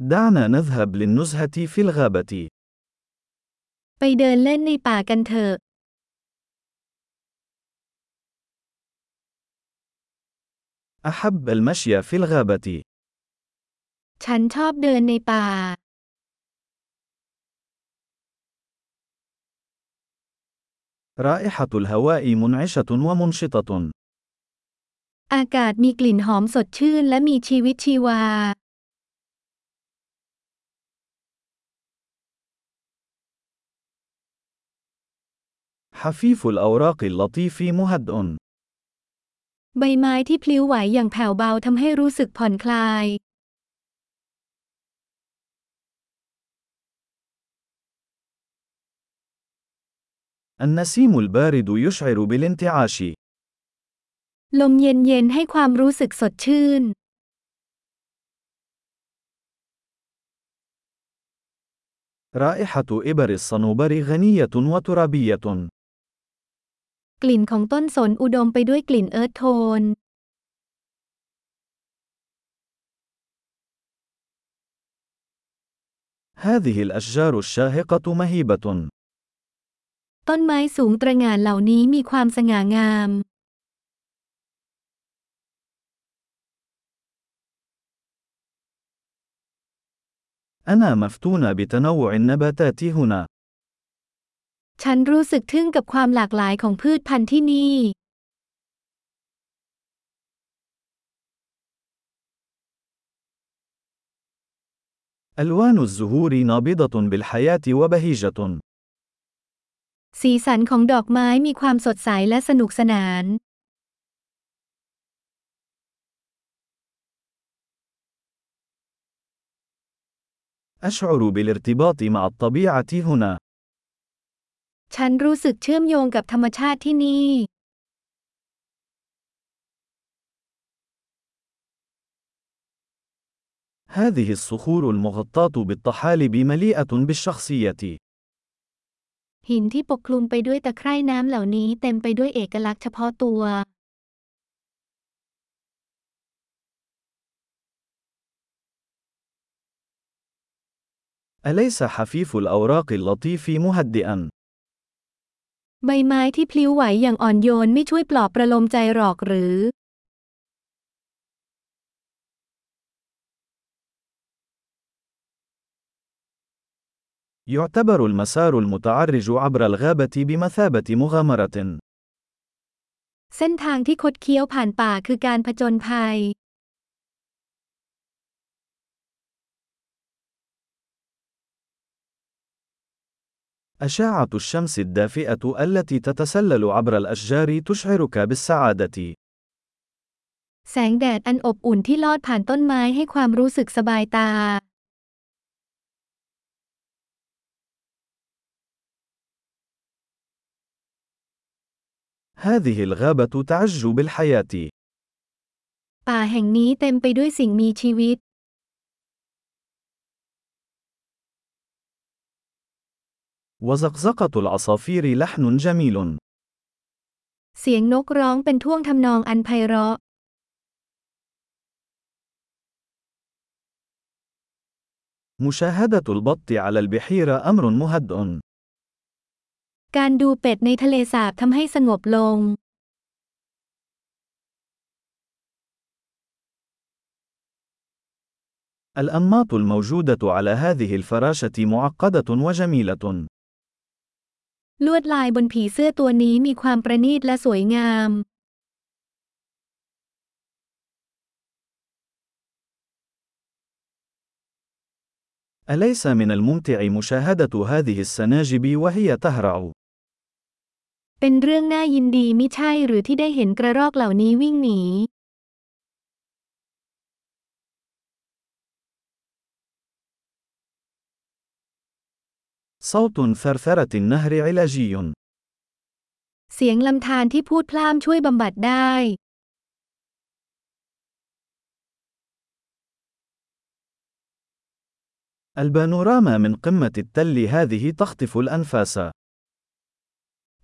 دعنا نذهب للنزهة في الغابة. ไปเดินเล่นในป่ากันเถอะ أحب المشي في الغابة. ฉันชอบเดินในป่า رائحة الهواء منعشة ومنشطة. อากาศมีกลิ่นหอมสดชื่นและมีชีวิตชีวา حفيف الأوراق اللطيف مهدئ. ใบไม้ที่พลิ้วไหวอย่างแผ่วเบาทำให้รู้สึกผ่อนคลาย النسيم البارد يشعر بالانتعاش. ลมเย็นๆให้ความรู้สึกสดชื่น رائحة إبر الصنوبر غنية وترابية. กลิ่นของต้นสนอุดมไปด้วยกลิ่นเอิร์ธโทน هذه الأشجار الشاهقة مهيبة. ต้นไม้สูงตระหง่านเหล่านี้มีความสง่างาม أنا مفتون بتنوع النباتات هنا. ฉันรู้สึกทึ่งกับความหลากหลายของพืชพันธุ์ที่นี่ ألوان الزهور نابضة بالحياة وبهيجة. สีสันของดอกไม้มีความสดใสและสนุกสนาน أشعر بالارتباط مع الطبيعة هنا. ฉันรู้สึกเชื่อมโยงกับธรรมชาติที่นี่ هذه الصخور المغطاة بالطحالب مليئة بالشخصية. หินที่ปกคลุมไปด้วยตะไคร่น้ำเหล่านี้เต็มไปด้วยเอกลักษณ์เฉพาะตัว أليس حفيف الأوراق اللطيف مهدئا؟ ใบไม้ที่พลิ้วไหวอย่างอ่อนโยนไม่ช่วยปลอบประโลมใจหรอกหรือ يعتبر المسار المتعرج عبر الغابة بمثابة مغامرة. เส้นทางที่คดเคี้ยวผ่านป่าคือการผจญภัย أشعة الشمس الدافئة التي تتسلل عبر الأشجار تشعرك بالسعادة. แสงแดดอันอบอุ่นที่ลอดผ่านต้นไม้ให้ความรู้สึกสบายตา هذه الغابة تعج بالحياة. ป่าแห่งนี้เต็มไปด้วยสิ่งมีชีวิต وزقزقة العصافير لحن جميل. เสียงนกร้องเป็นท่วงทำนองอันไพเราะ مشاهدة البط على البحيرة أمر مهدئ. การดูเป็ดในทะเลสาบทำให้สงบลง الأنماط الموجودة على هذه الفراشة معقدة وجميلة. ลวดลายบนผีเสื้อตัวนี้มีความประณีตและสวยงาม أليس من الممتع مشاهدة هذه السناجب وهي تهرع؟ เป็นเรื่องน่ายินดีมิใช่หรือที่ได้เห็นกระรอกเหล่านี้วิ่งหนี صوت ثرثرة النهر علاجي. เสียงลำธารที่พูดพล่ามช่วยบำบัดได้ البانوراما من قمة التل هذه تخطف الأنفاس.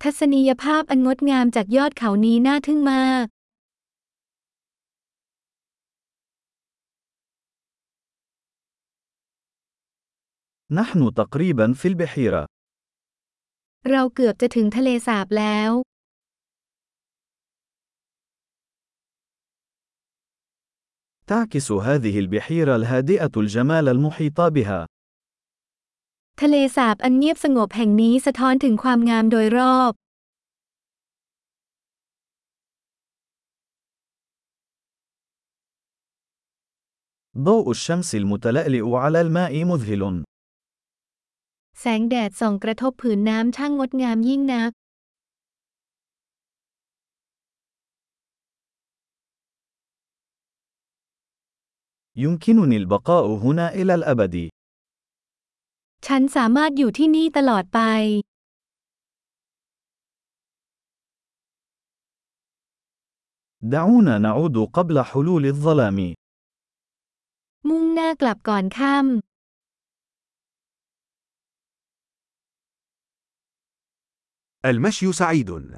ทัศนียภาพอันงดงามจากยอดเขานี้น่าทึ่งมาก نحن تقريبا في البحيرة. เราเกือบจะถึงทะเลสาบแล้ว تعكس هذه البحيرة الهادئة الجمال المحيط بها. ทะเลสาบอันเงียบสงบแห่งนี้สะท้อนถึงความงามโดยรอบ ضوء الشمس المتلألئ على الماء مذهل. แสงแดดส่องกระทบผืนน้ำช่างงดงามยิ่งนัก يمكنني البقاء هنا إلى الأبد. ฉันสามารถอยู่ที่นี่ตลอดไป دعونا نعود قبل حلول الظلام. มุ่งหน้ากลับก่อนค่ำ المشي سعيد.